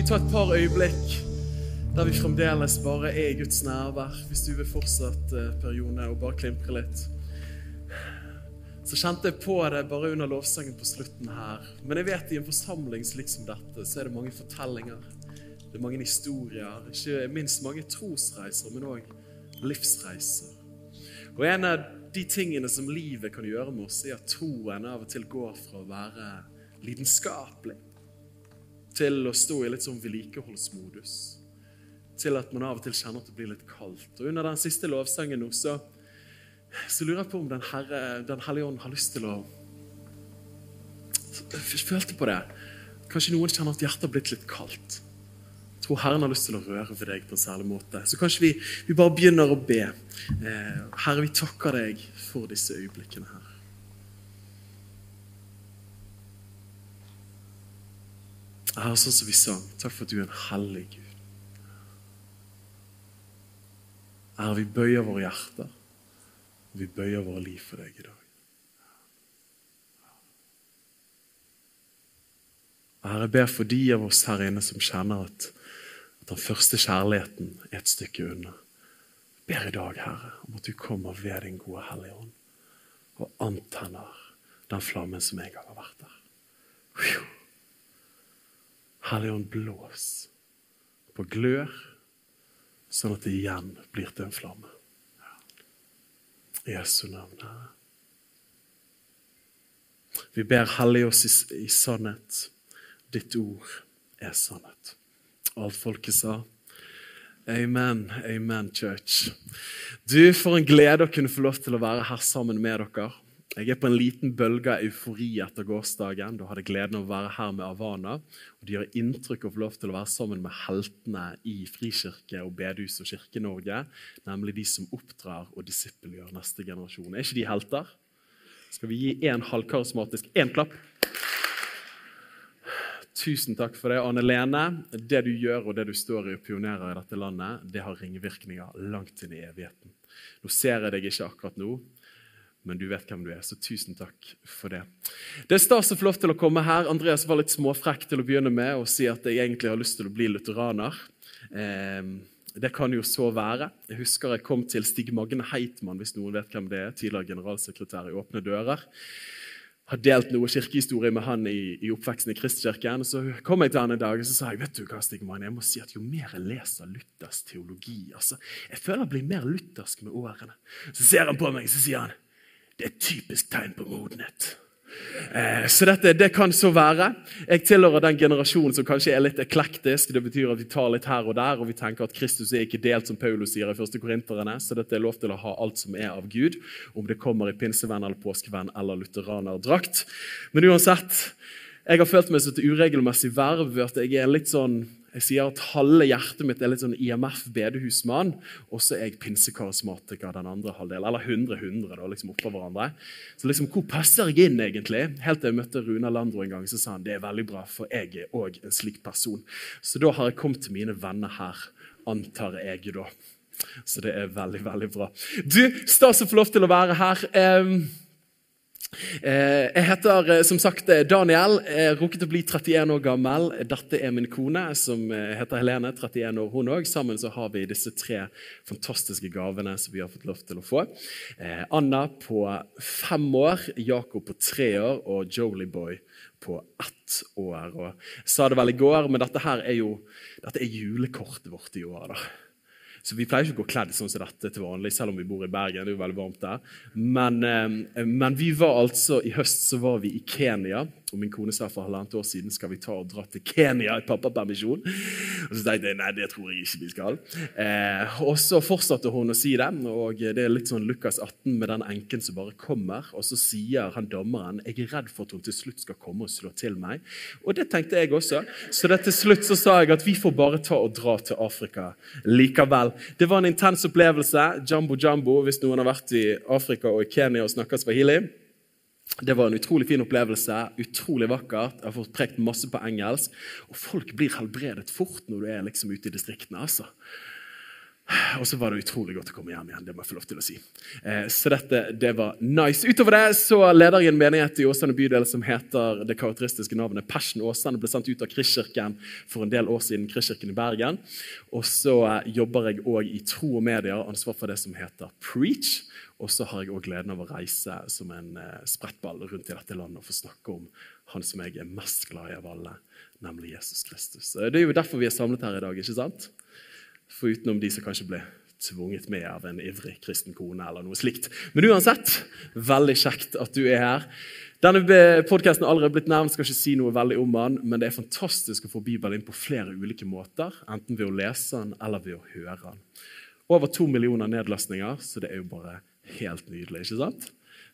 vi ta et par øyeblikk der vi fremdeles bare er i Guds nærvær? Hvis du vil fortsette, Per Jone, og bare klimpre litt. Så kjente jeg på det bare under lovsangen på slutten her. Men jeg vet i en forsamling slik som dette, så er det mange fortellinger. Det er mange historier. Ikke minst mange trosreiser, men òg livsreiser. Og en av de tingene som livet kan gjøre med oss, er at troen av og til går fra å være lidenskapelig til å stå i litt sånn vedlikeholdsmodus. Til at man av og til kjenner at det blir litt kaldt. Og Under den siste lovsangen nå, så, så lurer jeg på om Den, herre, den hellige ånd har lyst til å Jeg følte på det. Kanskje noen kjenner at hjertet har blitt litt kaldt. Jeg tror Herren har lyst til å røre ved deg på en særlig måte. Så kanskje vi, vi bare begynner å be. Eh, herre, vi takker deg for disse øyeblikkene her. Herre, sånn som vi sang, takk for at du er en hellig Gud. Herre, vi bøyer våre hjerter, vi bøyer våre liv for deg i dag. Herre, jeg ber for de av oss her inne som kjenner at, at den første kjærligheten er et stykke unna. Jeg ber i dag, Herre, om at du kommer ved din gode Hellige Ånd og antenner den flammen som en gang har vært der. Hellige Ånd, blås på glør, sånn at det igjen blir til en flamme. I Jesu navn, Herre. Vi ber hellige oss i, i sannhet. Ditt ord er sannhet. Alt folket sa. Amen, amen, church. Du, For en glede å kunne få lov til å være her sammen med dere. Jeg er på en liten bølge av eufori etter gårsdagen. Da hadde jeg gleden av å være her med Avana. og De gjør inntrykk å få lov til å være sammen med heltene i Frikirke og bedehus og Kirke-Norge. Nemlig de som oppdrar og disippelgjør neste generasjon. Er ikke de helter? Skal vi gi én halvkarismatisk én klapp? Tusen takk for det, Anne Lene. Det du gjør og det du står i og pionerer i dette landet, det har ringvirkninger langt inn i evigheten. Nå ser jeg deg ikke akkurat nå, men du vet hvem du er, så tusen takk for det. Det er stas å få lov til å komme her. Andreas var litt småfrekk til å begynne med og si at jeg egentlig har lyst til å bli lutheraner. Eh, det kan jo så være. Jeg husker jeg kom til Stig Magne Heitmann, hvis noen vet hvem det er, tidligere generalsekretær i Åpne dører har delt noe kirkehistorie med han i, i oppveksten i Kristkirken. Så kom jeg til han en dag og så sa jeg, vet du hva, Stigman, jeg må si at jo mer jeg leser Luthers teologi altså, Jeg føler jeg blir mer luthersk med årene. Så ser han på meg så sier han, det er et typisk tegn på modenhet. Eh, så dette, det kan så være. Jeg tilhører den generasjonen som kanskje er litt eklektisk. Det betyr at vi tar litt her og der, og vi tenker at Kristus er ikke delt, som Paulus sier i 1. Korinterne. Så dette er lov til å ha alt som er av Gud, om det kommer i pinsevenn eller påskevenn eller lutheranerdrakt. Men uansett, jeg har følt meg som et uregelmessig verv at jeg er litt sånn jeg sier at halve hjertet mitt er litt sånn IMF bedehusmann, og så er jeg pinsekarismatiker den andre halvdelen. Eller 100-100, da, liksom oppå hverandre. Så liksom, hvor passer jeg inn, egentlig? Helt til jeg møtte Runa Landro en gang, så sa han det er veldig bra, for jeg er òg en slik person. Så da har jeg kommet til mine venner her, antar jeg da. Så det er veldig, veldig bra. Du, stas å få lov til å være her. Um, jeg heter som sagt Daniel. Jeg rukket å bli 31 år gammel. Dette er min kone, som heter Helene. 31 år hun også. Sammen så har vi disse tre fantastiske gavene som vi har fått lov til å få. Anna på fem år, Jakob på tre år og Jolieboy på ett år. Og jeg sa det vel i går, men dette her er jo dette er julekortet vårt i år. da. Så Vi pleier ikke å gå kledd sånn som dette til vanlig, selv om vi bor i Bergen. det er jo veldig varmt der. Men, eh, men vi var altså, i høst så var vi i Kenya og min kone sa for halvannet år siden skal vi ta og dra til Kenya i pappapermisjon. Og så tenkte jeg nei, det tror jeg ikke vi skal. Eh, og så fortsatte hun å si det. og Det er litt sånn Lukas 18 med den enken som bare kommer. Og så sier han dommeren jeg er redd for at hun til slutt skal komme og slå til meg. Og det tenkte jeg også. Så det til slutt så sa jeg at vi får bare ta og dra til Afrika likevel. Det var en intens opplevelse. Jumbo jumbo, hvis noen har vært i Afrika og i Kenya og snakket swahili. Det var en utrolig fin opplevelse. Utrolig vakkert. Jeg har fått prekt masse på engelsk. Og folk blir helbredet fort når du er liksom ute i distriktene. altså. Og så var det utrolig godt å komme hjem igjen. det må jeg få lov til å si. Eh, så dette, det var nice. Utover det så leder jeg en menighet i Åsane bydel som heter det karakteristiske navnet Passion Åsane. Ble sendt ut av Kristkirken for en del år siden, Kristkirken i Bergen. Og så eh, jobber jeg òg i Tro og Medier, ansvar for det som heter Preach. Og så har jeg òg gleden av å reise som en eh, sprettball rundt i dette landet og få snakke om han som jeg er mest glad i av alle, nemlig Jesus Kristus. Det er jo derfor vi er samlet her i dag. ikke sant? For utenom de som kanskje ble tvunget med av en ivrig kristen kone. eller noe slikt. Men uansett, veldig kjekt at du er her. Denne podkasten har allerede blitt nevnt, skal ikke si noe veldig om den, men det er fantastisk å få Bibelen inn på flere ulike måter, enten ved å lese den eller ved å høre den. Over to millioner nedlastninger, så det er jo bare helt nydelig. ikke sant?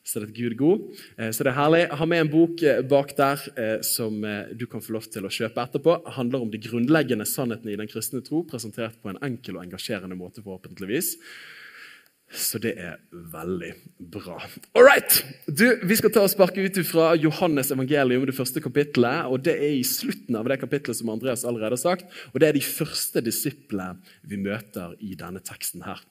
Så det er Gud god. Eh, så det er herlig. Jeg har med en bok eh, bak der eh, som du kan få lov til å kjøpe etterpå. Det handler om de grunnleggende sannhetene i den kristne tro, presentert på en enkel og engasjerende måte, forhåpentligvis. Så det er veldig bra. All right! Du, vi skal ta og sparke ut fra Johannes evangelium, det første kapittelet. og Det er i slutten av det kapittelet som Andreas allerede har sagt. og Det er de første disiplene vi møter i denne teksten her.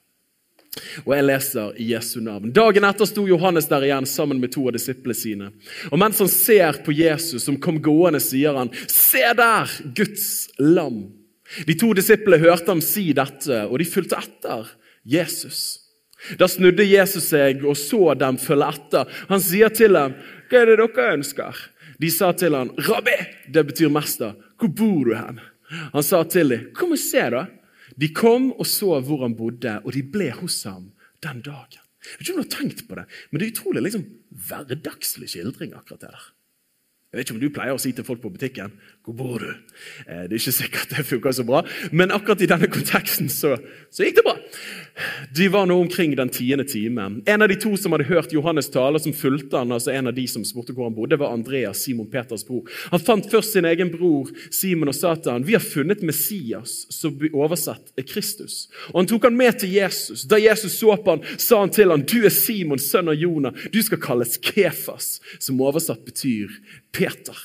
Og jeg leser i Jesu navn. Dagen etter sto Johannes der igjen sammen med to av disiplene sine. Og mens han ser på Jesus som kom gående, sier han, Se der, Guds lam! De to disiplene hørte ham si dette, og de fulgte etter Jesus. Da snudde Jesus seg og så dem følge etter. Han sier til dem, 'Hva er det dere ønsker?' De sa til ham, 'Rabbi', det betyr mester, 'hvor bor du hen?' Han sa til dem, 'Kom og se, da.' De kom og så hvor han bodde, og de ble hos ham den dagen. Jeg vet ikke om du har tenkt på det, men det er utrolig liksom, hverdagslig skildring. akkurat det der. Jeg vet ikke om du pleier å si til folk på butikken 'Hvor bor du?' Eh, det er ikke sikkert det funker så bra, men akkurat i denne konteksten så, så gikk det bra. De var nå omkring den tiende time. En av de to som hadde hørt Johannes tale, som fulgte han, altså en av de som spurte hvor han bodde, var Andreas, Simon Peters bror. Han fant først sin egen bror Simon og sa til han, 'Vi har funnet Messias', som oversatt er Kristus. Og Han tok han med til Jesus. Da Jesus så på han, sa han til han, 'Du er Simon, sønn av Jonah. Du skal kalles Kefas', som oversatt betyr Peter.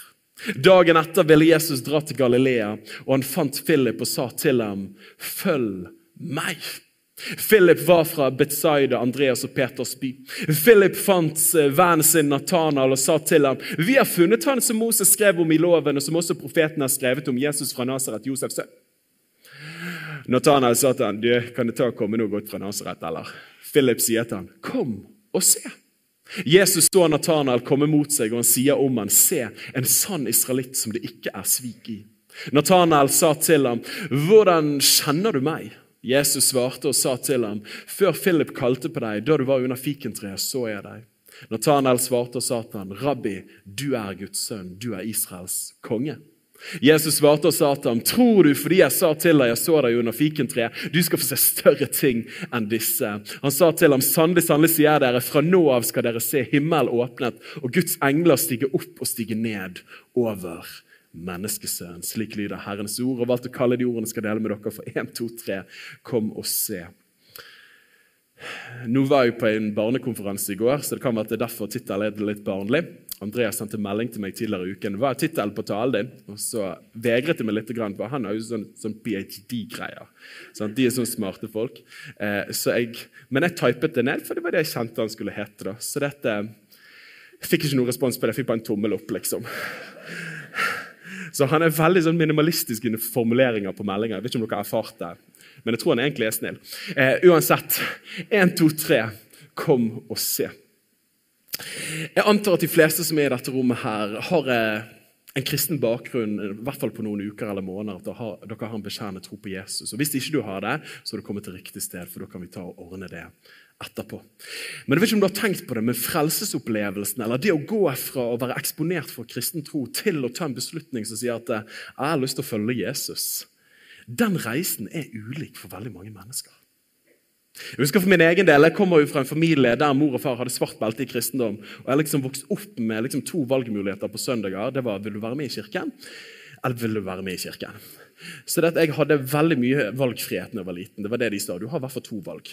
Dagen etter ville Jesus dra til Galilea, og han fant Philip og sa til ham, 'Følg meg'. Philip var fra Betzaida, Andreas og Peters by. Philip fant eh, vennen sin Nathanael og sa til ham, 'Vi har funnet han som Moses skrev om i loven, og som også profeten har skrevet om Jesus fra Nasaret, Josefs sønn.' Nathanael sa til ham, 'Du, kan det ta å komme noe godt fra Nasaret, eller?' Philip sier til ham, 'Kom og se'. Jesus så Nathanael komme mot seg, og han sier om han, se, en sann israelitt som det ikke er svik i. Nathanael sa til ham, hvordan kjenner du meg? Jesus svarte og sa til ham, før Philip kalte på deg, da du var under fikentreet, så jeg deg. Nathanael svarte og sa til ham, rabbi, du er Guds sønn, du er Israels konge. Jesus svarte og sa til ham, 'Tror du fordi jeg sa til deg, jeg så deg under fikentreet, du skal få se større ting enn disse?' Han sa til ham, 'Sannelig, sannelig sier dere, fra nå av skal dere se himmel åpnet, og Guds engler stige opp og stige ned over menneskesønnen.' Slik lyder Herrens ord, og valgte å kalle de ordene skal dele med dere for 1, 2, 3. Kom og se. Nå var jeg på en barnekonferanse i går, så det kan være at det er derfor tittelen er litt barnlig. Andreas sendte melding til meg tidligere i uken. Hva er tittelen på talen din? Og så vegret jeg meg litt, for han har jo sånn, sånn ph.d.-greier. Sånn, de er sånne smarte folk. Eh, så jeg, men jeg typet det ned, for det var det jeg kjente han skulle hete. da. Så dette, Jeg fikk ikke noen respons på det. Jeg fikk bare en tommel opp, liksom. Så han er veldig sånn minimalistisk i formuleringer på meldinger. Jeg vet ikke om dere har erfart det, men jeg tror han egentlig er snill. Eh, uansett. Én, to, tre. Kom og se. Jeg antar at de fleste som er i dette rommet, her har eh, en kristen bakgrunn i hvert fall på noen uker eller måneder. at dere har, en bekjærende tro på Jesus. Og Hvis ikke du har det, så har du kommet til riktig sted, for da kan vi ta og ordne det etterpå. Men jeg vet ikke om du har tenkt på det, men frelsesopplevelsen, eller det å gå fra å være eksponert for kristen tro til å ta en beslutning som sier at eh, jeg har lyst til å følge Jesus, den reisen er ulik for veldig mange mennesker. Jeg husker for min egen del, jeg kommer jo fra en familie der mor og far hadde svart belte i kristendom. og Jeg liksom vokste opp med liksom to valgmuligheter på søndager. Det var vil du være med i kirken, eller vil du være med i kirken? Så det at Jeg hadde veldig mye valgfrihet da jeg var liten. Det var det de sa. Du har i hvert fall to valg.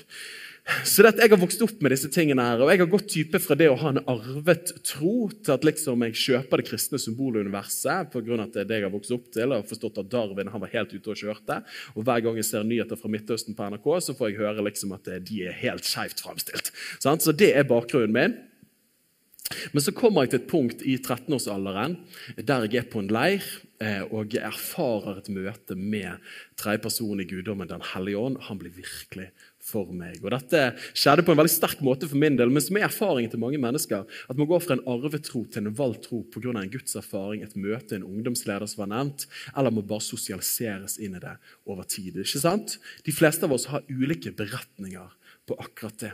Så det at Jeg har vokst opp med disse tingene her, og jeg har gått type fra det å ha en arvet tro til at liksom jeg kjøper det kristne symboluniverset pga. at det er det jeg har vokst opp til. og forstått at Darwin han var helt ute og kjørte. Og Hver gang jeg ser nyheter fra Midtøsten på NRK, så får jeg høre liksom at de er helt skeivt framstilt. Så det er bakgrunnen min. Men så kommer jeg til et punkt i 13-årsalderen der jeg er på en leir eh, og erfarer et møte med tredjepersonen i guddommen, Den hellige ånd. Han blir virkelig for meg. Og Dette skjedde på en veldig sterk måte for min del, men som er erfaringen til mange mennesker. At man går fra en arvetro til en valgt tro pga. en Guds erfaring, et møte, en ungdomsleder som var nevnt, eller må bare sosialiseres inn i det over tid. Ikke sant? De fleste av oss har ulike beretninger på akkurat det.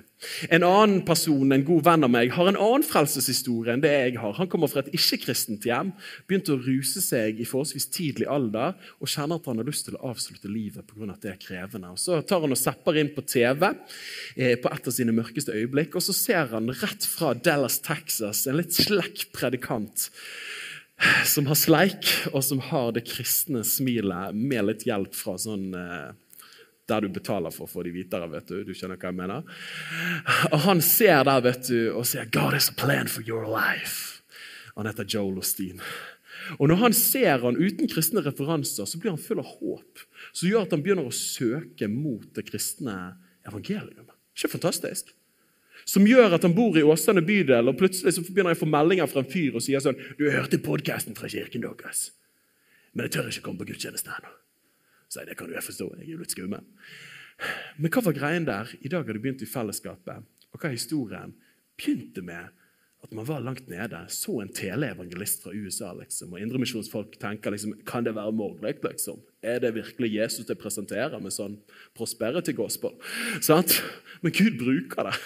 En annen person, en god venn av meg, har en annen frelseshistorie enn det jeg har. Han kommer fra et ikke-kristent hjem, begynte å ruse seg i forholdsvis tidlig alder og kjenner at han har lyst til å avslutte livet pga. at det er krevende. Og så tar han og zapper inn på TV eh, på et av sine mørkeste øyeblikk, og så ser han rett fra Dallas, Texas, en litt slekk predikant som har sleik, og som har det kristne smilet med litt hjelp fra sånn eh, der du betaler for å få de hvitere. vet Du Du skjønner hva jeg mener? Og Han ser der vet du, og sier 'God has a plan for your life'. Han heter Joel Osteen. Og Når han ser han uten kristne referanser, så blir han full av håp. Som gjør at han begynner å søke mot det kristne evangelium. Ikke fantastisk? Som gjør at han bor i Åsane bydel, og plutselig så begynner jeg å få meldinger fra en fyr og sier sånn 'Du hørte podkasten fra kirken deres, men jeg tør ikke komme på gudstjeneste ennå.' Så det kan du forstå, jeg er jo litt skummel. Men hva var greien der? I dag har du begynt i fellesskapet. Og hva historien? Begynte med at man var langt nede, så en teleevangelist fra USA. liksom, og Indremisjonsfolk tenker liksom, kan det være mulig? Liksom? Er det virkelig Jesus det presenterer med sånn prosperity gospel? Sant? Men Gud bruker det.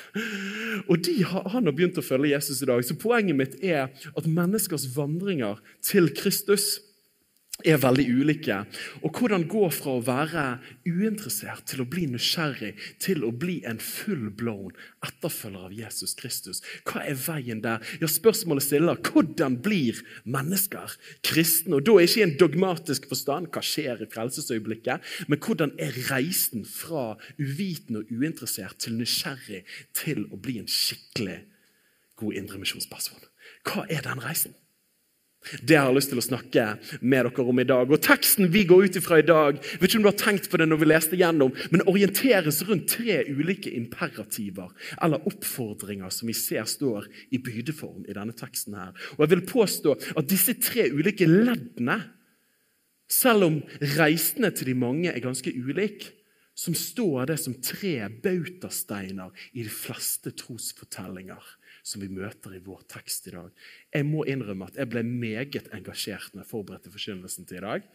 Og de, Han har begynt å følge Jesus i dag. Så poenget mitt er at menneskers vandringer til Kristus er veldig ulike. Og hvordan gå fra å være uinteressert til å bli nysgjerrig til å bli en full-blown etterfølger av Jesus Kristus. Hva er veien der? Ja, Spørsmålet stiller hvordan blir mennesker kristne? Og Da er ikke i en dogmatisk forstand hva skjer i frelsesøyeblikket, men hvordan er reisen fra uvitende og uinteressert til nysgjerrig til å bli en skikkelig god indremisjonsperson? Hva er den reisen? Det jeg har lyst til å snakke med dere om i dag. Og Teksten vi går ut ifra i dag, vet ikke om du har tenkt på det når vi leste gjennom, men orienteres rundt tre ulike imperativer eller oppfordringer som vi ser står i bydeform i denne teksten. her. Og jeg vil påstå at disse tre ulike leddene, selv om reisene til de mange er ganske ulike, som står det som tre bautasteiner i de fleste trosfortellinger som vi møter i vår tekst i dag. Jeg må innrømme at jeg ble meget engasjert når jeg forberedte forkynnelsen til i dag.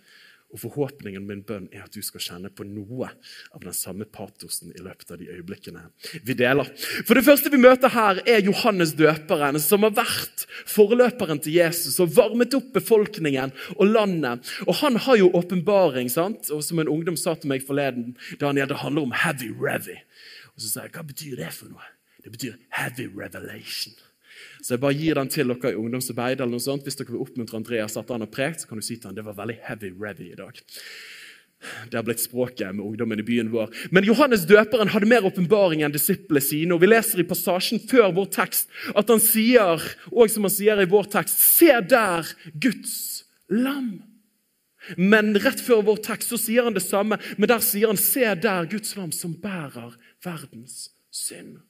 Og Forhåpningen min bønn er at du skal kjenne på noe av den samme patosen i løpet av de øyeblikkene vi deler. For Det første vi møter her, er Johannes døperen, som har vært forløperen til Jesus og varmet opp befolkningen og landet. Og Han har jo åpenbaring, sant? og som en ungdom sa til meg forleden, Daniel, det handler om heavy revy. Og Så sa jeg, hva betyr det for noe? Det betyr heavy revelation. Så jeg bare gir den til dere i ungdomsarbeid. eller noe sånt. Hvis dere vil oppmuntre Andreas at han har prekt, så kan du si til han det var veldig heavy revy i dag. Det har blitt språket med ungdommen i byen vår. Men Johannes døperen hadde mer åpenbaring enn disiplene sine. og Vi leser i passasjen før vår tekst at han sier, og som han sier i vår tekst, se der Guds lam. Men rett før vår tekst så sier han det samme, men der sier han se der Guds lam som bærer verdens synd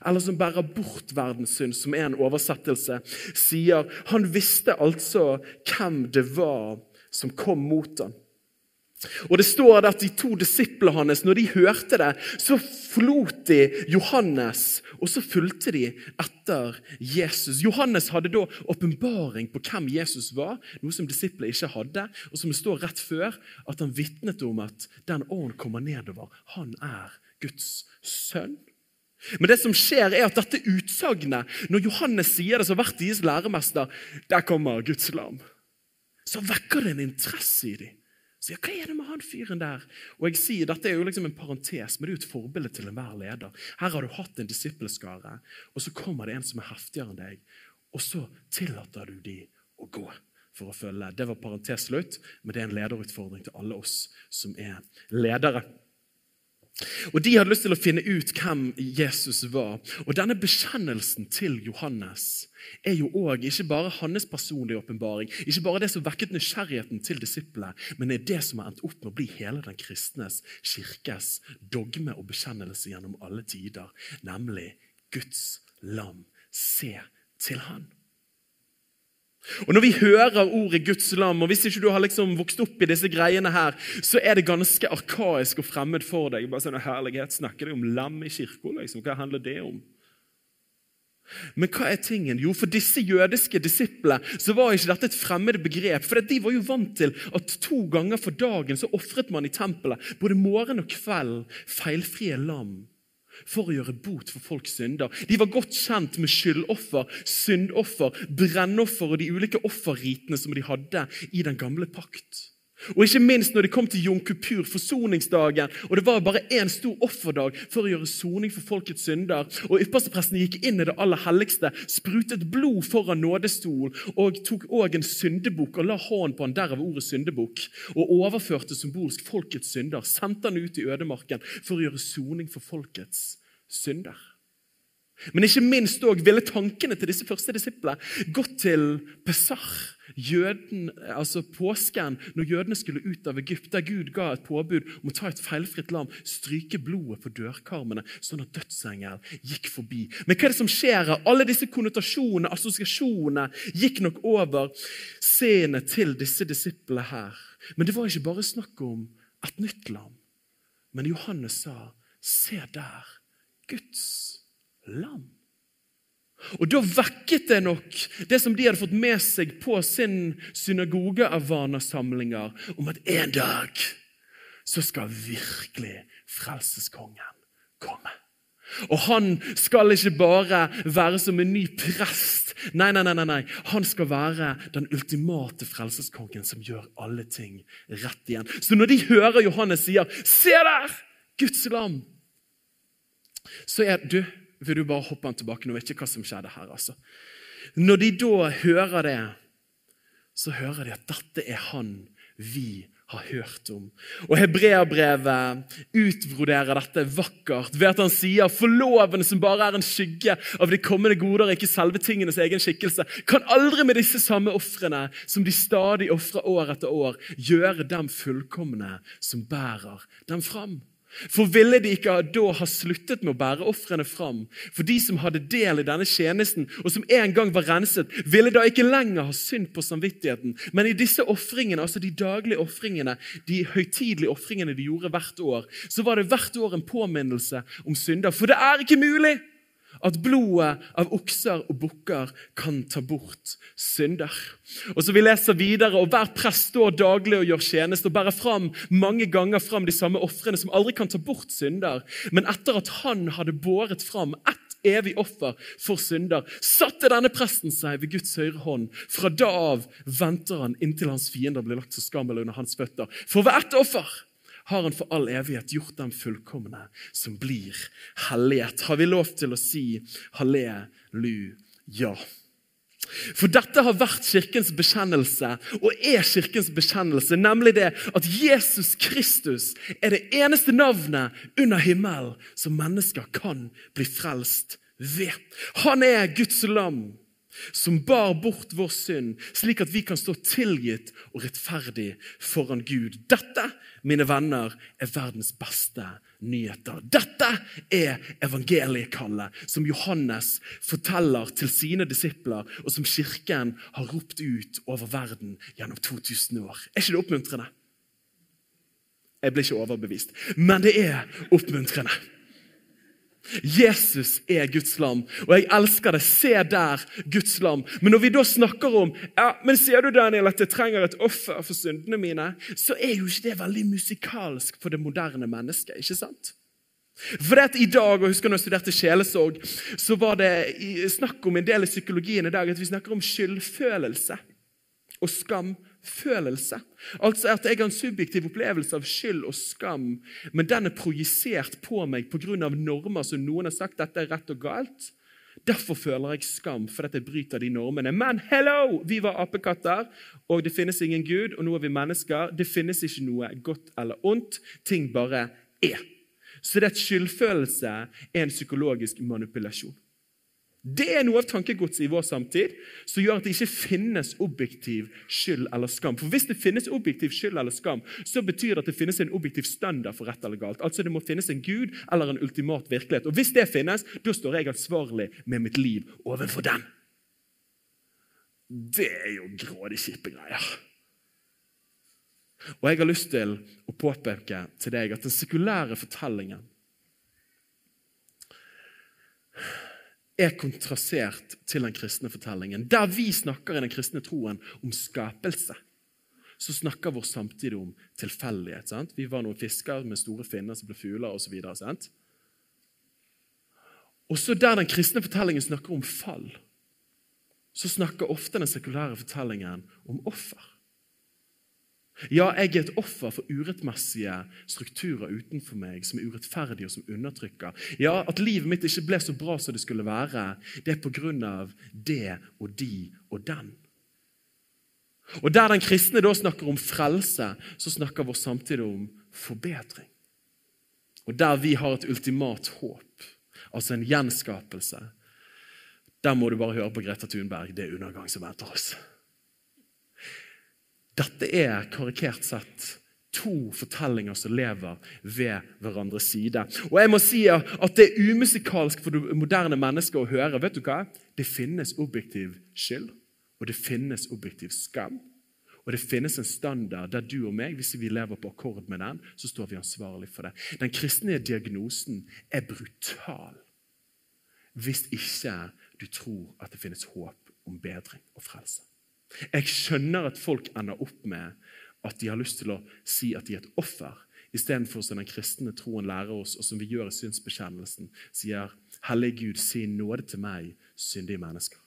eller som bærer bort verdens synd, som er en oversettelse, sier han visste altså hvem det var som kom mot ham. Og Det står at de to disiplene hans, når de hørte det, så forlot de Johannes, og så fulgte de etter Jesus. Johannes hadde da åpenbaring på hvem Jesus var, noe som disiplene ikke hadde. Og som det står rett før, at han vitnet om at den ånd kommer nedover. Han er Guds sønn. Men det som skjer er at dette utsagnet, når Johannes sier det som vært deres læremester, der kommer Guds lam, så vekker det en interesse i dem. Så ja, Hva er det med han fyren der? Og jeg sier, Dette er jo liksom en parentes, men det er jo et forbilde til enhver leder. Her har du hatt en disippelskare, og så kommer det en som er heftigere enn deg, og så tillater du dem å gå. for å følge. Det var parentes slutt, men det er en lederutfordring til alle oss som er ledere. Og De hadde lyst til å finne ut hvem Jesus var. Og Denne bekjennelsen til Johannes er jo også ikke bare hans personlige åpenbaring, ikke bare det som vekket nysgjerrigheten til disiplene, men er det som har endt opp med å bli hele den kristnes kirkes dogme og bekjennelse gjennom alle tider, nemlig Guds lam. Se til Han. Og Når vi hører ordet Guds lam, og hvis ikke du har liksom vokst opp i disse greiene her, så er det ganske arkaisk og fremmed for deg. Bare sånn herlighet, Snakker de om lam i kirka? Liksom? Hva handler det om? Men hva er tingen? Jo, For disse jødiske disiplene så var ikke dette et fremmed begrep. For De var jo vant til at to ganger for dagen så ofret man i tempelet, både morgen og kveld, feilfrie lam for å gjøre bot for folks synder. De var godt kjent med skyldoffer, syndoffer, brennoffer og de ulike offerritene som de hadde i den gamle pakt. Og ikke minst når det kom til Jom forsoningsdagen, og det var bare én stor offerdag for å gjøre soning for folkets synder. Og Ypperstepresten gikk inn i det aller helligste, sprutet blod foran nådestol og tok òg en syndebukk og la hånden på han derav ordet syndebukk, og overførte symbolsk folkets synder, sendte han ut i ødemarken for å gjøre soning for folkets synder. Men ikke minst også ville tankene til disse første disiplene gått til Pesach, jøden, altså påsken, når jødene skulle ut av Egypt, der Gud ga et påbud om å ta et feilfritt lam, stryke blodet på dørkarmene, sånn at dødsengel gikk forbi. Men hva er det som skjer? Alle disse konnotasjonene, assosiasjonene, gikk nok over seende til disse disiplene her. Men det var ikke bare snakk om et nytt lam. Men Johannes sa, se der, Guds lam. Og Da vekket det nok det som de hadde fått med seg på sin synagoge Avana-samlinger, om at en dag så skal virkelig frelseskongen komme. Og han skal ikke bare være som en ny prest. Nei, nei, nei, nei. Han skal være den ultimate frelseskongen som gjør alle ting rett igjen. Så når de hører Johannes sier 'Se der! Guds lam', så er du vil du bare hoppe han tilbake. Nå vet ikke hva som skjedde her. altså. Når de da hører det, så hører de at dette er han vi har hørt om. Og Hebreabrevet utvroderer dette vakkert ved at han sier forlovene som bare er en skygge av de kommende goder, ikke selve tingenes egen skikkelse, kan aldri med disse samme ofrene som de stadig ofrer år etter år, gjøre dem fullkomne som bærer dem fram. For ville de ikke da ha sluttet med å bære ofrene fram? For de som hadde del i denne tjenesten, og som en gang var renset, ville da ikke lenger ha synd på samvittigheten. Men i disse ofringene, altså de daglige ofringene, de høytidelige ofringene de gjorde hvert år, så var det hvert år en påminnelse om synder. For det er ikke mulig at blodet av okser og bukker kan ta bort synder. Og så Vi leser videre, og hver prest står daglig og gjør tjeneste og bærer fram mange ganger fram de samme ofrene som aldri kan ta bort synder. Men etter at han hadde båret fram ett evig offer for synder, satte denne presten seg ved Guds høyre hånd. Fra da av venter han inntil hans fiender blir lagt så skammel under hans føtter. For ved ett offer har han for all evighet gjort dem fullkomne, som blir hellighet. Har vi lov til å si halleluja? For dette har vært Kirkens bekjennelse, og er Kirkens bekjennelse, nemlig det at Jesus Kristus er det eneste navnet under himmelen som mennesker kan bli frelst ved. Han er Guds lam som bar bort vår synd, slik at vi kan stå tilgitt og rettferdig foran Gud. Dette, mine venner, er verdens beste nyheter. Dette er evangeliekallet som Johannes forteller til sine disipler, og som Kirken har ropt ut over verden gjennom 2000 år. Er ikke det oppmuntrende? Jeg blir ikke overbevist, men det er oppmuntrende. Jesus er Guds lam, og jeg elsker det. Se der, Guds lam. Men når vi da snakker om ja, men sier du Daniel, at jeg trenger et offer for syndene mine, så er jo ikke det veldig musikalsk for det moderne mennesket. ikke sant? For det at i dag, og husker når jeg studerte sjelesorg, så var det snakk om en del i psykologien i dag at vi snakker om skyldfølelse og skam følelse. Altså at jeg har en subjektiv opplevelse av skyld og skam, men den er projisert på meg pga. normer som noen har sagt dette er rett og galt. Derfor føler jeg skam fordi jeg bryter de normene. Men hello! Vi var apekatter, og det finnes ingen Gud, og nå er vi mennesker. Det finnes ikke noe godt eller ondt. Ting bare er. Så det at skyldfølelse er en psykologisk manipulasjon. Det er noe av tankegodset i vår samtid som gjør at det ikke finnes objektiv skyld eller skam. For Hvis det finnes objektiv skyld eller skam, så betyr det at det finnes en objektiv standard for rett eller galt. Altså Det må finnes en gud eller en ultimat virkelighet. Og Hvis det finnes, da står jeg ansvarlig med mitt liv overfor den. Det er jo grådig kjipe greier. Og jeg har lyst til å påpeke til deg at den sekulære fortellingen er kontrasert til den kristne fortellingen. Der vi snakker i den kristne troen om skapelse, så snakker vår samtid om tilfeldighet. Sant? Vi var noen fisker med store finner som ble fugler osv. Og så der den kristne fortellingen snakker om fall, så snakker ofte den sekulære fortellingen om offer. Ja, jeg er et offer for urettmessige strukturer utenfor meg som er urettferdige og som undertrykker. Ja, At livet mitt ikke ble så bra som det skulle være, det er på grunn av det og de og den. Og Der den kristne da snakker om frelse, så snakker vår samtid om forbedring. Og der vi har et ultimat håp, altså en gjenskapelse, der må du bare høre på Greta Thunberg. Det er undergang som venter oss. Dette er karikert sett to fortellinger som lever ved hverandres side. Og jeg må si at Det er umusikalsk for det moderne mennesket å høre. Vet du hva? Det finnes objektiv skyld, og det finnes objektiv skam. Og det finnes en standard der du og meg, hvis vi lever på akkord med den, så står vi ansvarlig for det. Den kristne diagnosen er brutal hvis ikke du tror at det finnes håp om bedring og frelse. Jeg skjønner at folk ender opp med at de har lyst til å si at de er et offer, istedenfor som den kristne troen lærer oss, og som vi gjør i synsbekjennelsen, sier Hellige Gud, si nåde til meg, syndige mennesker.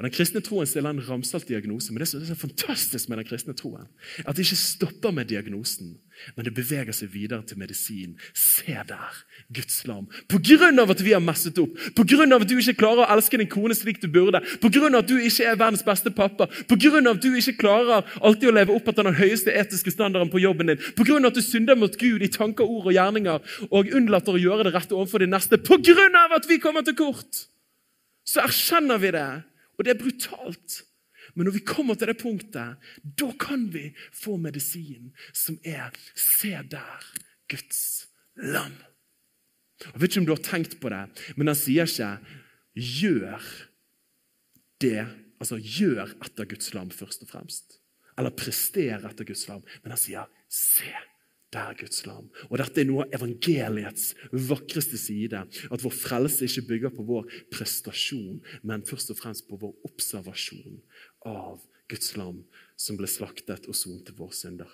Og Den kristne troen stiller en ramsalt diagnose, men det som er så fantastisk med den kristne troen, at det ikke stopper med diagnosen, men det beveger seg videre til medisin. Se der, Guds lam. På grunn av at vi har messet opp, på grunn av at du ikke klarer å elske din kone slik du burde, på grunn av at du ikke er verdens beste pappa, på grunn av at du ikke klarer alltid å leve opp etter den høyeste etiske standarden på jobben din, på grunn av at du synder mot Gud i tanker, ord og gjerninger og unnlater å gjøre det rette overfor din neste, på grunn av at vi kommer til kort, så erkjenner vi det og det er brutalt. Men når vi kommer til det punktet, da kan vi få medisin som er Se der, Guds lam. Jeg vet ikke om du har tenkt på det, men han sier ikke 'gjør det', altså 'gjør etter Guds lam' først og fremst. Eller 'prester etter Guds lam', men han sier 'se' der Guds lam. Og Dette er noe av evangeliets vakreste side. At vår frelse ikke bygger på vår prestasjon, men først og fremst på vår observasjon av Guds lam som ble slaktet og sonte våre synder.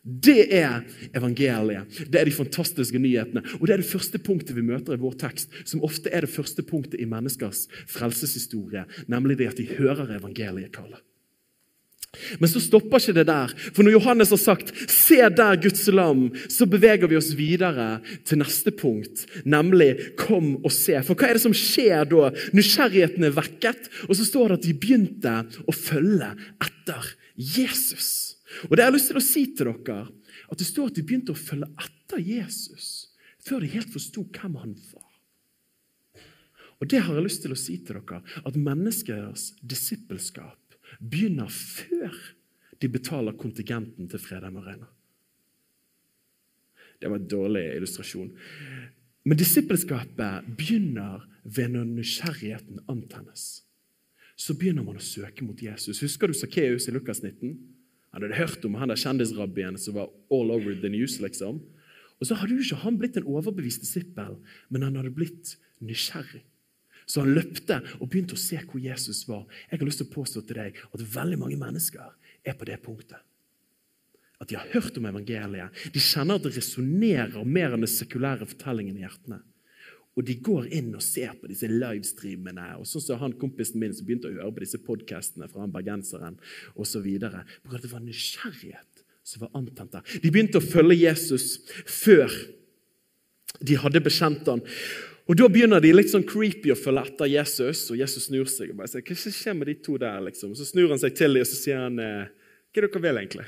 Det er evangeliet. Det er de fantastiske nyhetene. Og det er det første punktet vi møter i vår tekst, som ofte er det første punktet i menneskers frelseshistorie, nemlig det at de hører evangeliet kalle. Men så stopper ikke det der. For når Johannes har sagt 'se der Guds lam', så beveger vi oss videre til neste punkt, nemlig 'kom og se'. For hva er det som skjer da? Nysgjerrigheten er vekket, og så står det at de begynte å følge etter Jesus. Og det har jeg lyst til å si til dere, at det står at de begynte å følge etter Jesus før de helt forsto hvem han var. Og det har jeg lyst til å si til dere, at menneskers disippelskap begynner før de betaler kontingenten til Fredheim Arena. Det var en dårlig illustrasjon. Men disippelskapet begynner ved når nysgjerrigheten antennes. Så begynner man å søke mot Jesus. Husker du Sakkeus i Lukas 19? Han hadde hørt om han der kjendisrabbien som var all over the news. liksom. Og så hadde jo ikke han blitt en overbevist disippel, men han hadde blitt nysgjerrig. Så han løpte og begynte å se hvor Jesus var. Jeg har lyst til å påstå til deg at veldig mange mennesker er på det punktet. At de har hørt om evangeliet. De kjenner at det resonnerer mer enn den sekulære fortellingen i hjertene. Og de går inn og ser på disse livestreamene. og sånn som han Kompisen min som begynte å høre på disse podkastene fra han bergenseren osv. Det var nysgjerrighet som var antent der. De begynte å følge Jesus før de hadde bekjent han. Og Da begynner de litt sånn creepy å følge etter Jesus, og Jesus snur seg og bare sier, hva skjer med de to der? liksom? Og Så snur han seg til dem og så sier han, eh, hva er dere vil egentlig?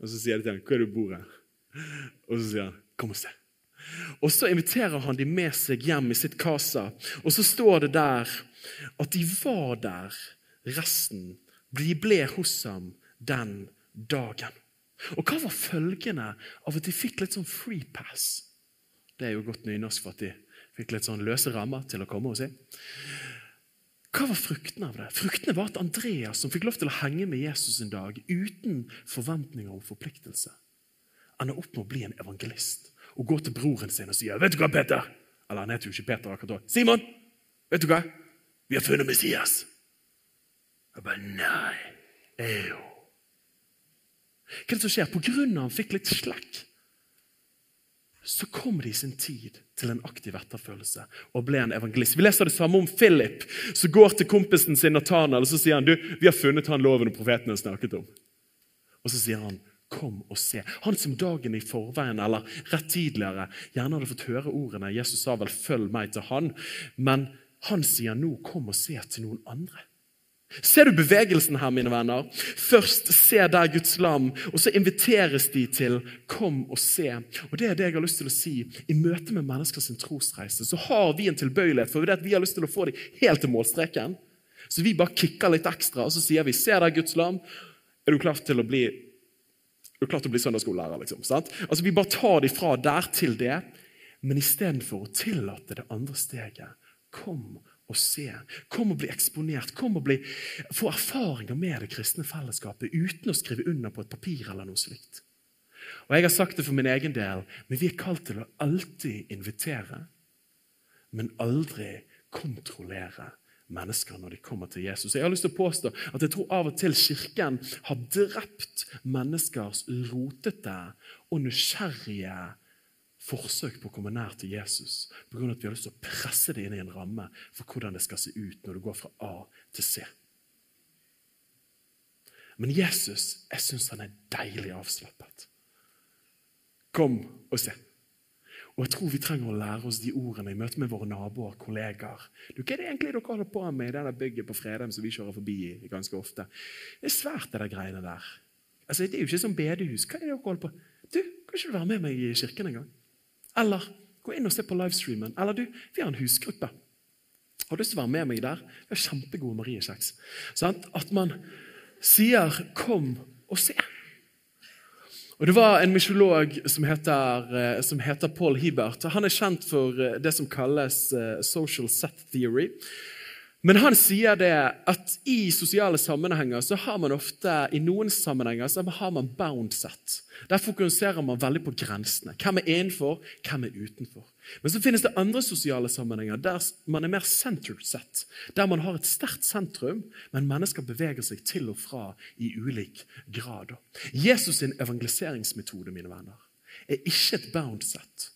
Og Så sier de til ham, hvor er det du bor her? Og så sier han, kom og se. Og Så inviterer han de med seg hjem i sitt casa, og så står det der at de var der resten. De ble hos ham den dagen. Og hva var følgene av at de fikk litt sånn free pass? Det er jo godt nynorsk for at de fikk litt sånn løse rammer til å komme og si. Hva var fruktene av det? Fruktene var at Andreas som fikk lov til å henge med Jesus en dag uten forventninger om forpliktelse, ender opp med å bli en evangelist og gå til broren sin og sier, 'Vet du hva, Peter?' Eller han heter jo ikke Peter akkurat da. 'Simon, vet du hva? Vi har funnet Messias.' Jeg bare Nei. Ejo. Hva er det som skjer? På grunn av han fikk litt slekk, så kom det i sin tid til en aktiv etterfølelse og ble en evangelist. Vi leser det samme om Philip, som går til kompisen sin Nathanael og så sier han, du, vi har funnet han loven og profeten har snakket om. Og så sier han, kom og se. Han som dagen i forveien, eller rett tidligere, gjerne hadde fått høre ordene. Jesus sa vel 'følg meg til han', men han sier nå 'kom og se til noen andre'. Ser du bevegelsen her, mine venner? Først se der Guds lam, og så inviteres de til 'kom og se'. Og Det er det jeg har lyst til å si. I møte med mennesker sin trosreise så har vi en tilbøyelighet for det at vi har lyst til å få dem helt til målstreken. Så vi bare kicker litt ekstra, og så sier vi 'se der Guds lam'. Er du klar til å bli, til å bli søndagsskolelærer? Liksom, sant? Altså, Vi bare tar dem fra der til det, men istedenfor å tillate det andre steget. Kom og se. Kom og bli eksponert. Kom og bli, få erfaringer med det kristne fellesskapet uten å skrive under på et papir eller noe slikt. Og Jeg har sagt det for min egen del, men vi er kalt til å alltid invitere, men aldri kontrollere mennesker når de kommer til Jesus. Jeg har lyst til å påstå at jeg tror av og til Kirken har drept menneskers rotete og nysgjerrige forsøk på å komme nær til Jesus pga. at vi har lyst til å presse det inn i en ramme for hvordan det skal se ut når du går fra A til C. Men Jesus, jeg syns han er deilig avslappet. Kom og se. Og jeg tror vi trenger å lære oss de ordene i møte med våre naboer og kollegaer. Du, hva er det egentlig dere holder på med i denne bygget på Fredheim som vi kjører forbi i ganske ofte? Det er svært, det der greiene der. Altså, Det er jo ikke som bedehus. Hva er det dere holder på Du, Kan ikke du være med meg i kirken en gang? Eller gå inn og se på livestreamen. Eller du, vi har en husgruppe. Har du lyst til å være med meg der? Vi har kjempegode mariekjeks. At man sier 'kom og se'. Og Det var en mysjolog som eh, som heter Paul Hebert. Han er kjent for eh, det som kalles eh, social set theory. Men han sier det at i sosiale sammenhenger så har man ofte i noen sammenhenger så har man bound set. Der fokuserer man veldig på grensene. Hvem er innenfor, hvem er utenfor. Men så finnes det andre sosiale sammenhenger der man er mer centered set. Der man har et sterkt sentrum, men mennesker beveger seg til og fra i ulik grad. Jesus' sin evangeliseringsmetode mine venner, er ikke et bound set,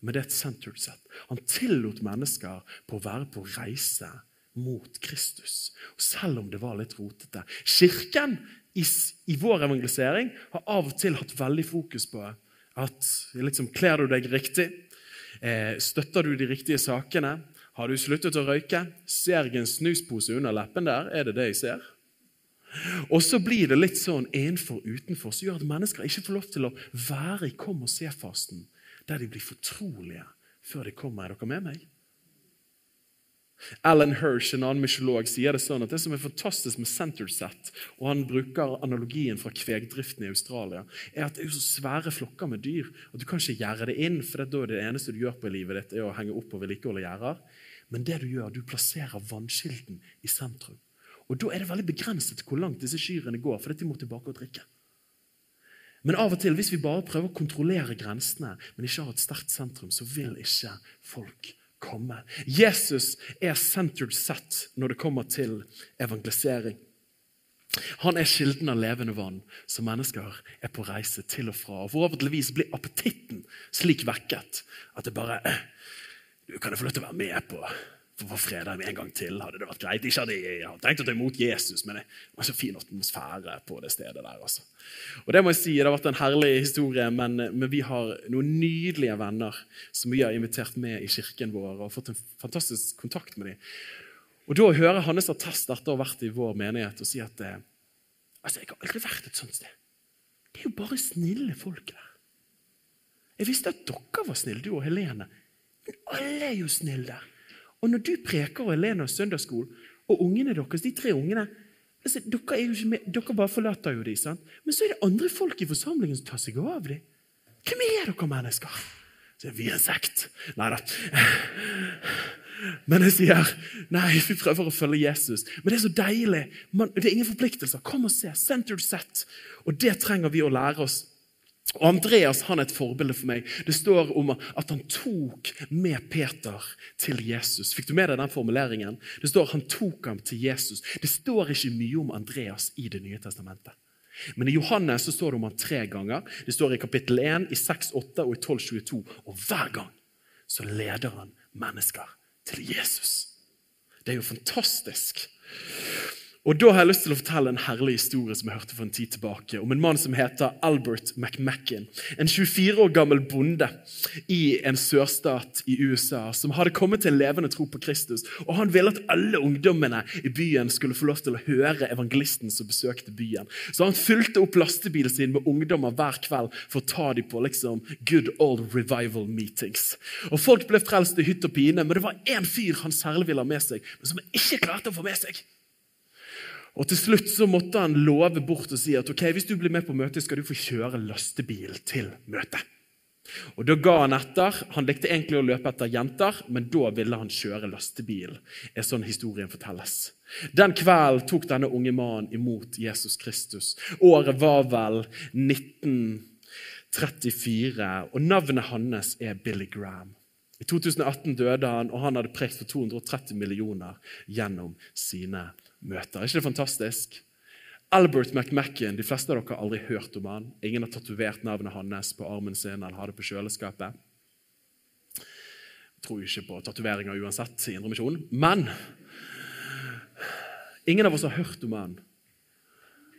men det er et centered set. Han tillot mennesker på å være på reise mot Kristus. Og selv om det var litt rotete. Kirken i, i, vår evangelisering har av og til hatt veldig fokus på at liksom, Kler du deg riktig? Eh, støtter du de riktige sakene? Har du sluttet å røyke? Ser jeg en snuspose under leppen der? Er det det jeg ser? Og så blir det litt sånn innenfor utenfor, som gjør at mennesker ikke får lov til å være i kom og se-fasten, der de blir fortrolige før de kommer. Er dere med meg? Alan Hirsch, en annen mysjolog, sier det sånn at det som er fantastisk med Centerset, og han bruker analogien fra kvegdriften i Australia, er at det er så svære flokker med dyr at du kan ikke gjerde det inn, for det er det eneste du gjør på livet ditt, er å henge opp og vedlikeholde gjerder. Men det du gjør, du plasserer vannkilden i sentrum. Og Da er det veldig begrenset hvor langt disse kyrne går, for de må tilbake og drikke. Men av og til, hvis vi bare prøver å kontrollere grensene, men ikke har et sterkt sentrum, så vil ikke folk komme. Jesus er centered set når det kommer til evangelisering. Han er kilden av levende vann som mennesker er på reise til og fra. Forhåpentligvis blir appetitten slik vekket at det bare Du kan få lov til å være med på for å få fred en gang til. hadde det vært greit. Ikke hadde jeg tenkt å ta imot Jesus, men det var så fin atmosfære på det stedet der. altså. Og Det må jeg si, det har vært en herlig historie, men, men vi har noen nydelige venner som vi har invitert med i kirken vår, og fått en fantastisk kontakt med dem. Og da å høre Hannes attest etter å ha vært i vår menighet og si at eh, altså, jeg har aldri vært et sånt sted. Det er jo bare snille folk der. Jeg visste at dere var snille, du og Helene. Men alle er jo snille der. Og når du preker og Helene har søndagsskole, og ungene deres, de tre ungene altså, dere, med, dere, bare forlater jo dem. sant? Men så er det andre folk i forsamlingen som tar seg av dem. Hvem er dere mennesker? Så er vi en sekt. Nei da. Men jeg sier nei, vi prøver å følge Jesus. Men det er så deilig. Man, det er ingen forpliktelser. Kom og se. Centered set. Og det trenger vi å lære oss og Andreas han er et forbilde for meg. Det står om at han tok med Peter til Jesus. Fikk du med deg den formuleringen? Det står han tok ham til Jesus. Det står ikke mye om Andreas i Det nye testamentet. Men i Johannes så står det om han tre ganger. Det står i kapittel 1, i 6,8 og i 12,22. Og hver gang så leder han mennesker til Jesus. Det er jo fantastisk. Og Da har jeg lyst til å fortelle en herlig historie som jeg hørte for en tid tilbake, om en mann som heter Albert McMacken. En 24 år gammel bonde i en sørstat i USA som hadde kommet til en levende tro på Kristus. Og Han ville at alle ungdommene i byen skulle få lov til å høre evangelisten som besøkte byen. Så han fylte opp lastebilen sin med ungdommer hver kveld for å ta dem på liksom good old revival meetings. Og Folk ble frelst i hytt og pine, men det var én fyr han særlig ville ha med seg, men som ikke klarte å få med seg. Og Til slutt så måtte han love bort og si at ok, hvis du blir med på møtet, skal du få kjøre lastebil til møtet. Og Da ga han etter. Han likte egentlig å løpe etter jenter, men da ville han kjøre lastebil. er sånn historien fortelles. Den kvelden tok denne unge mannen imot Jesus Kristus. Året var vel 1934, og navnet hans er Billy Graham. I 2018 døde han, og han hadde prekt for 230 millioner gjennom sine møter. Er ikke det fantastisk? Albert McMacken, de fleste av dere har aldri hørt om han. Ingen har tatovert navnet hans på armen sin eller har det på kjøleskapet. Jeg tror ikke på tatoveringer uansett i Indremisjonen. Men ingen av oss har hørt om han.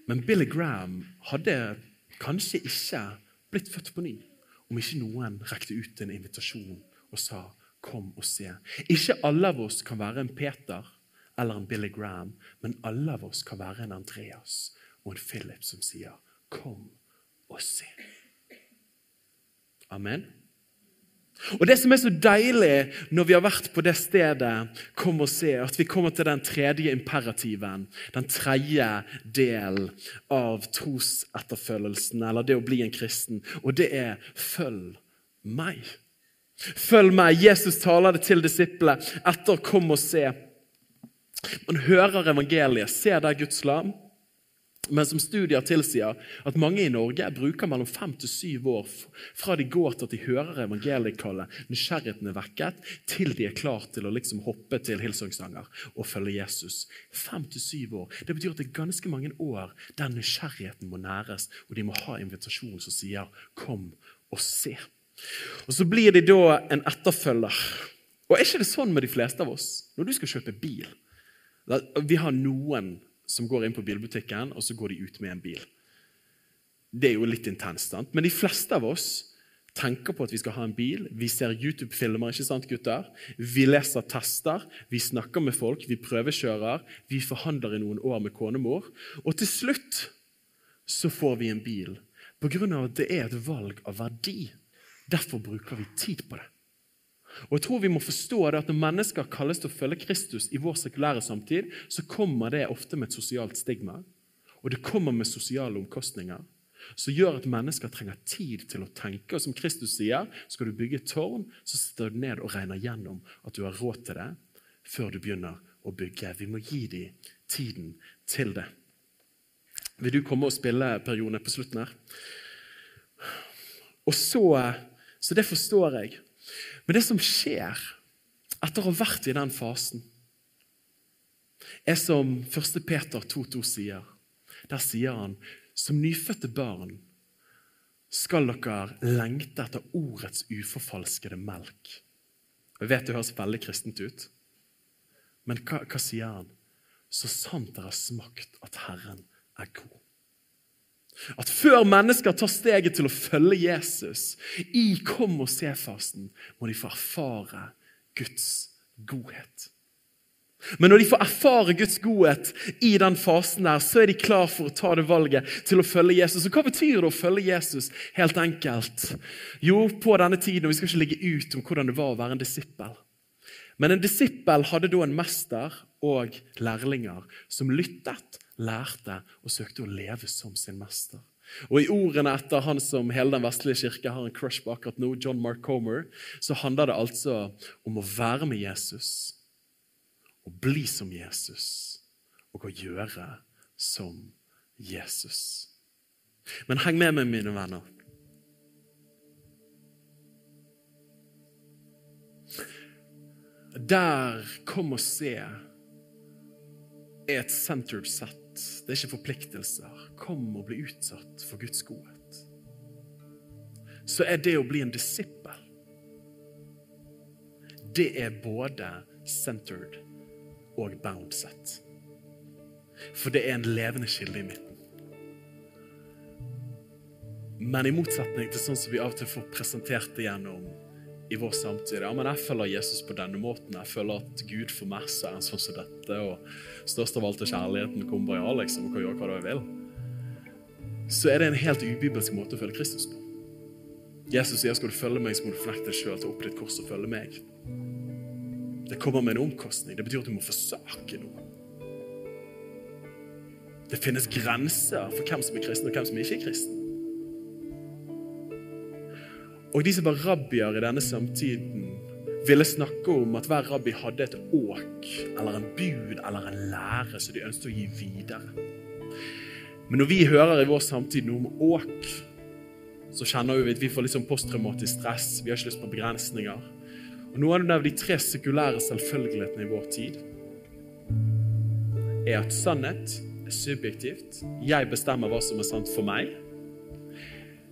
Men Billy Graham hadde kanskje ikke blitt født på ny om ikke noen rekte ut en invitasjon og sa 'kom og se'. Ikke alle av oss kan være en Peter eller en Billy Graham, men alle av oss kan være en Andreas og en Philip som sier 'kom og se'. Amen. Og Det som er så deilig når vi har vært på det stedet, kom og se, at vi kommer til den tredje imperativen, den tredje del av trosetterfølgelsen, eller det å bli en kristen, og det er 'følg meg'. Følg meg. Jesus taler det til disiplene etter 'kom og se'. Man hører evangeliet, ser der Guds lam. Men som studier tilsier at mange i Norge bruker mellom fem til syv år fra de går til at de hører evangeliekallet, nysgjerrigheten er vekket, til de er klar til å liksom hoppe til Hillsongsanger og følge Jesus. Fem til syv år. Det betyr at det er ganske mange år der nysgjerrigheten må næres, og de må ha invitasjon som sier 'kom og se'. Og Så blir de da en etterfølger. Og Er ikke det sånn med de fleste av oss når du skal kjøpe bil? Vi har noen som går inn på bilbutikken, og så går de ut med en bil. Det er jo litt intenst, sant? men de fleste av oss tenker på at vi skal ha en bil. Vi ser YouTube-filmer, ikke sant, gutter? Vi leser tester, vi snakker med folk, vi prøvekjører. Vi forhandler i noen år med konemor. Og til slutt så får vi en bil på grunn av at det er et valg av verdi. Derfor bruker vi tid på det. Og jeg tror vi må forstå det at Når mennesker kalles til å følge Kristus i vår sekulære samtid, så kommer det ofte med et sosialt stigma. Og det kommer med sosiale omkostninger som gjør at mennesker trenger tid til å tenke. Og som Kristus sier, skal du bygge et tårn, så sitter du ned og regner gjennom at du har råd til det før du begynner å bygge. Vi må gi dem tiden til det. Vil du komme og spille, Per Jone, på slutten her? Og så, så det forstår jeg. Men det som skjer etter å ha vært i den fasen, er som 1. Peter 2,2 sier. Der sier han som nyfødte barn skal dere lengte etter ordets uforfalskede melk. Jeg vet det høres veldig kristent ut, Men hva, hva sier han? Så sant dere har smakt at Herren er god. At før mennesker tar steget til å følge Jesus i kom og se-fasten, må de få erfare Guds godhet. Men når de får erfare Guds godhet i den fasen, der, så er de klar for å ta det valget til å følge Jesus. Og Hva betyr det å følge Jesus? Helt enkelt. Jo, på denne tiden, og vi skal ikke ligge ut om hvordan det var å være en disippel. Men en disippel hadde da en mester og lærlinger som lyttet, lærte og søkte å leve som sin mester. Og I ordene etter han som hele den vestlige kirke har en crush på akkurat nå, John Mark Comer, så handler det altså om å være med Jesus, å bli som Jesus og å gjøre som Jesus. Men heng med meg, mine venner. Der Kom og se er et centered Det er ikke forpliktelser. Kom og bli utsatt for Guds godhet. Så er det å bli en disippel Det er både centered og bound set. For det er en levende kilde i midten. Men i motsetning til sånn som vi av og til får presentert det gjennom i vår samtid. Ja, men jeg følger Jesus på denne måten. Jeg føler at Gud for meg så er en sånn som dette. Og størst av alt er kjærligheten kommer bare ja, liksom, og kan gjøre hva du vil. Så er det en helt ubibelsk måte å følge Kristus på. Jesus sier skal du følge meg, så må du fornekte deg sjøl, ta opp ditt kors og følge meg. Det kommer med en omkostning. Det betyr at du må forsake noe. Det finnes grenser for hvem som er kristen, og hvem som ikke er kristen. Og de som var rabbier i denne samtiden, ville snakke om at hver rabbi hadde et åk eller en bud eller en lære som de ønsket å gi videre. Men når vi hører i vår samtid noe om åk, så kjenner vi at vi får litt sånn posttraumatisk stress. Vi har ikke lyst på begrensninger. Og Noen av de tre sekulære selvfølgelighetene i vår tid er at sannhet er subjektivt. Jeg bestemmer hva som er sant for meg.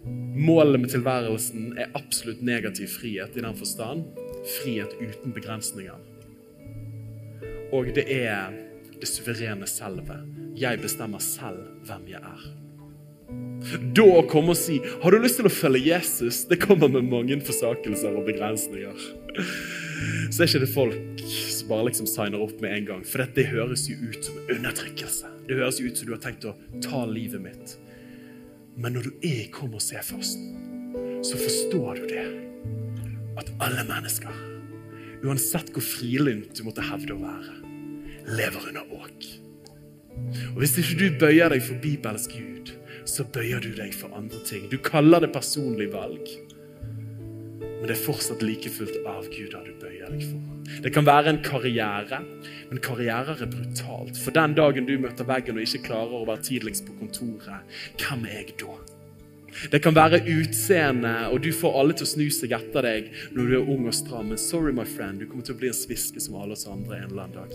Målet med tilværelsen er absolutt negativ frihet i den forstand. Frihet uten begrensninger. Og det er det suverene selve. Jeg bestemmer selv hvem jeg er. Da å komme og si 'Har du lyst til å følge Jesus?' Det kommer med mange forsakelser og begrensninger. Så er ikke det folk som bare liksom signer opp med en gang. For dette høres jo ut som undertrykkelse. Det høres jo ut som du har tenkt å ta livet mitt. Men når du er i kom og se-fasen, så forstår du det. At alle mennesker, uansett hvor frilynt du måtte hevde å være, lever under åk. Og Hvis ikke du bøyer deg for bibelsk Gud, så bøyer du deg for andre ting. Du kaller det personlig valg. Men det er fortsatt like fullt av Gud du bøyer deg for. Det kan være en karriere, men karrierer er brutalt. For den dagen du møter veggen og ikke klarer å være tidligst på kontoret, hvem er jeg da? Det kan være utseende, og du får alle til å snu seg etter deg når du er ung og stram. Men sorry, my friend, du kommer til å bli en sviske som alle oss andre en eller annen dag.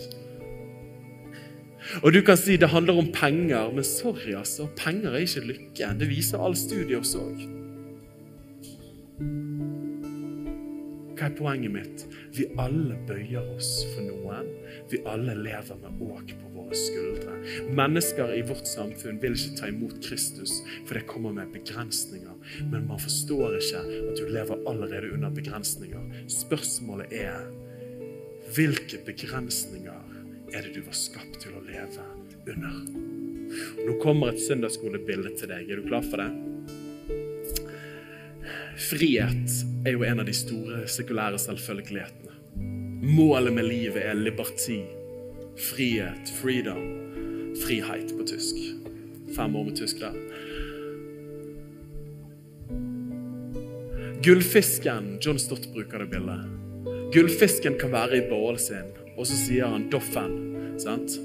Og du kan si det handler om penger, men sorry, altså. Penger er ikke lykke. Det viser all studier også. Hva er poenget mitt? Vi alle bøyer oss for noen. Vi alle lever med åk på våre skuldre. Mennesker i vårt samfunn vil ikke ta imot Kristus, for det kommer med begrensninger. Men man forstår ikke at du lever allerede under begrensninger. Spørsmålet er hvilke begrensninger er det du var skapt til å leve under? Nå kommer et søndagsskolebilde til deg. Er du klar for det? Frihet er jo en av de store sekulære selvfølgelighetene. Målet med livet er liberty. Frihet, freedom. Frihet på tysk. Fem år med tysk der. Gullfisken John Stott bruker det bildet. Gullfisken kan være i bålen sin, og så sier han 'doffen'. sant?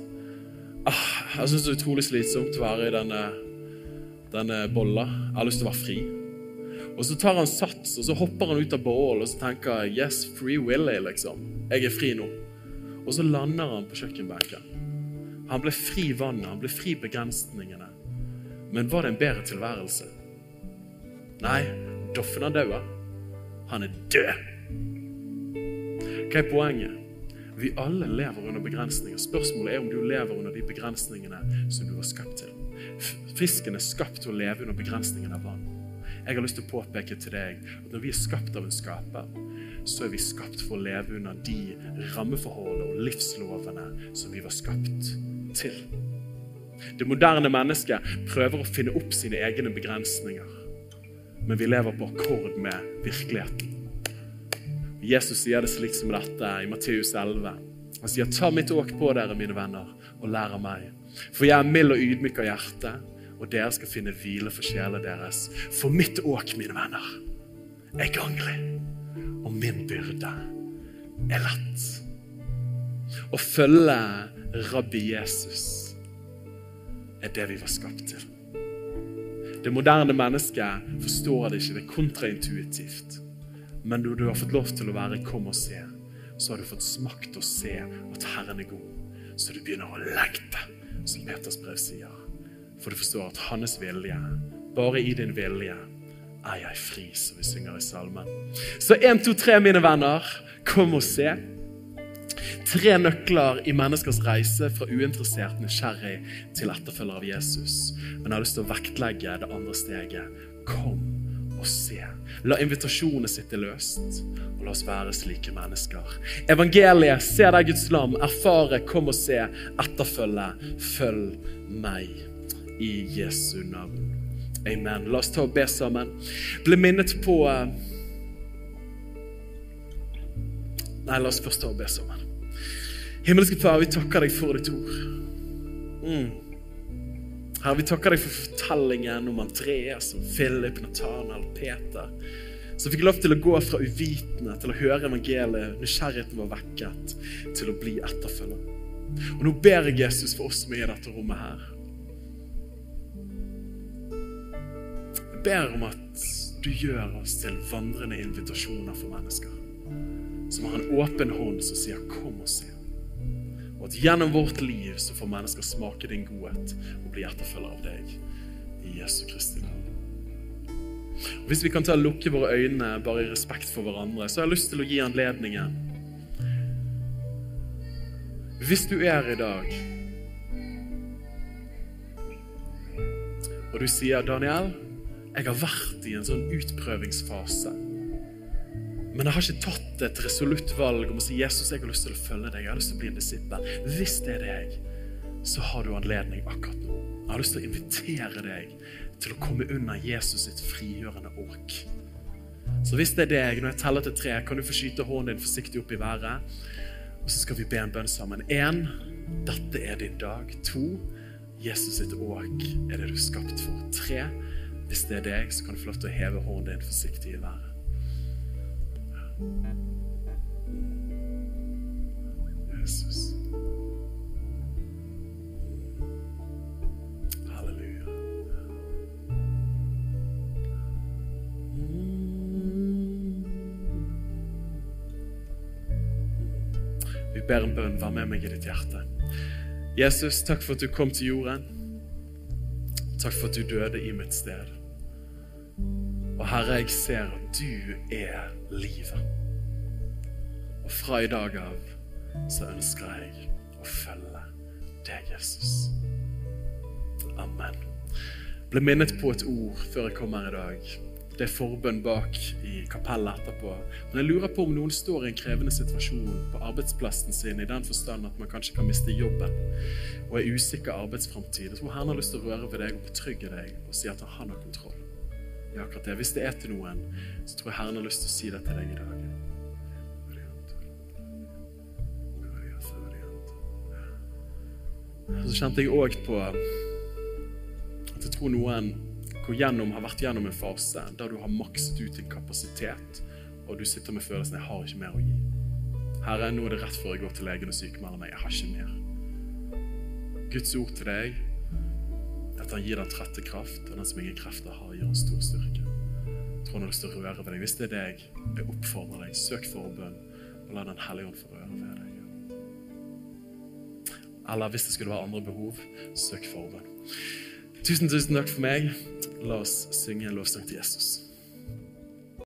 Ah, jeg syns det er utrolig slitsomt å være i denne, denne bolla. Jeg har lyst til å være fri. Og så tar han sats, og så hopper han ut av bål og så tenker yes, free Willy, liksom. Jeg er fri nå. Og så lander han på kjøkkenbenken. Han ble fri vannet, han ble fri begrensningene. Men var det en bedre tilværelse? Nei, Doffen er død. Han er død. Hva er poenget? Vi alle lever under begrensninger. Spørsmålet er om du lever under de begrensningene som du var skapt til. Fisken er skapt til å leve under begrensningen av vann. Jeg har lyst til å påpeke til deg at når vi er skapt av en skaper, så er vi skapt for å leve under de rammeforholdene og livslovene som vi var skapt til. Det moderne mennesket prøver å finne opp sine egne begrensninger, men vi lever på akkord med virkeligheten. Jesus sier det slik som dette i Matteus 11. Han sier, 'Ta mitt åk på dere, mine venner, og lær av meg.' For jeg er mild og ydmyk av hjerte, og dere skal finne hvile for sjela deres. For mitt åk, mine venner, er ganglig, og min byrde er lett. Å følge rabbi Jesus er det vi var skapt til. Det moderne mennesket forstår det ikke, det er kontraintuitivt. Men når du har fått lov til å være 'kom og se', så har du fått smakt å se at Herren er god. Så du begynner å lengte, som Peters brev sier. For du forstår at hans vilje, bare i din vilje, er jeg fri, som vi synger i salmen. Så én, to, tre, mine venner, kom og se. Tre nøkler i menneskers reise fra uinteressert, nysgjerrig til etterfølger av Jesus. Men jeg har lyst til å vektlegge det andre steget. Kom og se. La invitasjonene sitte løst, og la oss være slike mennesker. Evangeliet, se deg Guds lam, erfare, kom og se, etterfølge, følg meg. I Jesu navn. Amen. La oss ta og be sammen. Ble minnet på uh... Nei, la oss først ta og be sammen. Himmelske Far, vi takker deg for ditt ord. Mm. Herre, vi takker deg for fortellingen om Andreas, om Philip, Nathanael, Peter. Som fikk lov til å gå fra uvitende til å høre evangeliet, nysgjerrigheten var vekket, til å bli etterfølger. Og nå ber jeg Jesus for oss som er i dette rommet her. Ber om at du gjør oss til vandrende invitasjoner for mennesker. Som har en åpen hånd som sier 'kom og se'. Og at gjennom vårt liv så får mennesker smake din godhet og bli etterfølger av deg. I Jesu Kristi navn. Og Hvis vi kan ta og lukke våre øyne bare i respekt for hverandre, så har jeg lyst til å gi anledningen. Hvis du er i dag og du sier 'Daniel, jeg har vært i en sånn utprøvingsfase'. Men jeg har ikke tatt et resolutt valg om å si Jesus, jeg har lyst til å følge deg. Jeg har lyst til å bli en disippel. Hvis det er deg, så har du anledning akkurat nå. Jeg har lyst til å invitere deg til å komme under Jesus sitt frigjørende åk. Så hvis det er deg, når jeg teller til tre, kan du få skyte hånden din forsiktig opp i været. Og så skal vi be en bønn sammen. Én, dette er din dag. To, Jesus sitt åk er det du er skapt for. Tre, hvis det er deg, så kan du få lov til å heve hånden din forsiktig i været. Jesus. Ber en bønn. Vær med meg i ditt hjerte. Jesus, takk for at du kom til jorden. Takk for at du døde i mitt sted. Og Herre, jeg ser at du er livet. Og fra i dag av så ønsker jeg å følge deg, Jesus. Amen. Ble minnet på et ord før jeg kom her i dag. Det er forbønn bak i kapellet etterpå. Men jeg lurer på om noen står i en krevende situasjon på arbeidsplassen sin i den forstand at man kanskje kan miste jobben og er usikker arbeidsframtid. Jeg tror Herren har lyst til å røre ved deg og betrygge deg og si at han har kontroll Ja, akkurat det. Hvis det er til noen, så tror jeg Herren har lyst til å si det til deg i dag. Så kjente jeg òg på at jeg tror noen går gjennom, har vært gjennom en fase der du har makset ut din kapasitet, og du sitter med følelsen 'jeg har ikke mer å gi'. Herre, nå er det rett før jeg går til legen og sykemelder meg. Jeg har ikke mer. Guds ord til deg at han gir den trette kraft, og den som ingen krefter har, gir han stor styrke. Tror han har lyst til å røre ved deg. Hvis det er deg, jeg oppfordrer deg, søk forbønn, og la Den hellige ånd få røre ved deg. Eller hvis det skulle være andre behov, søk forbønn. Tusen, tusen takk for meg. La oss synge en lovsang til Jesus.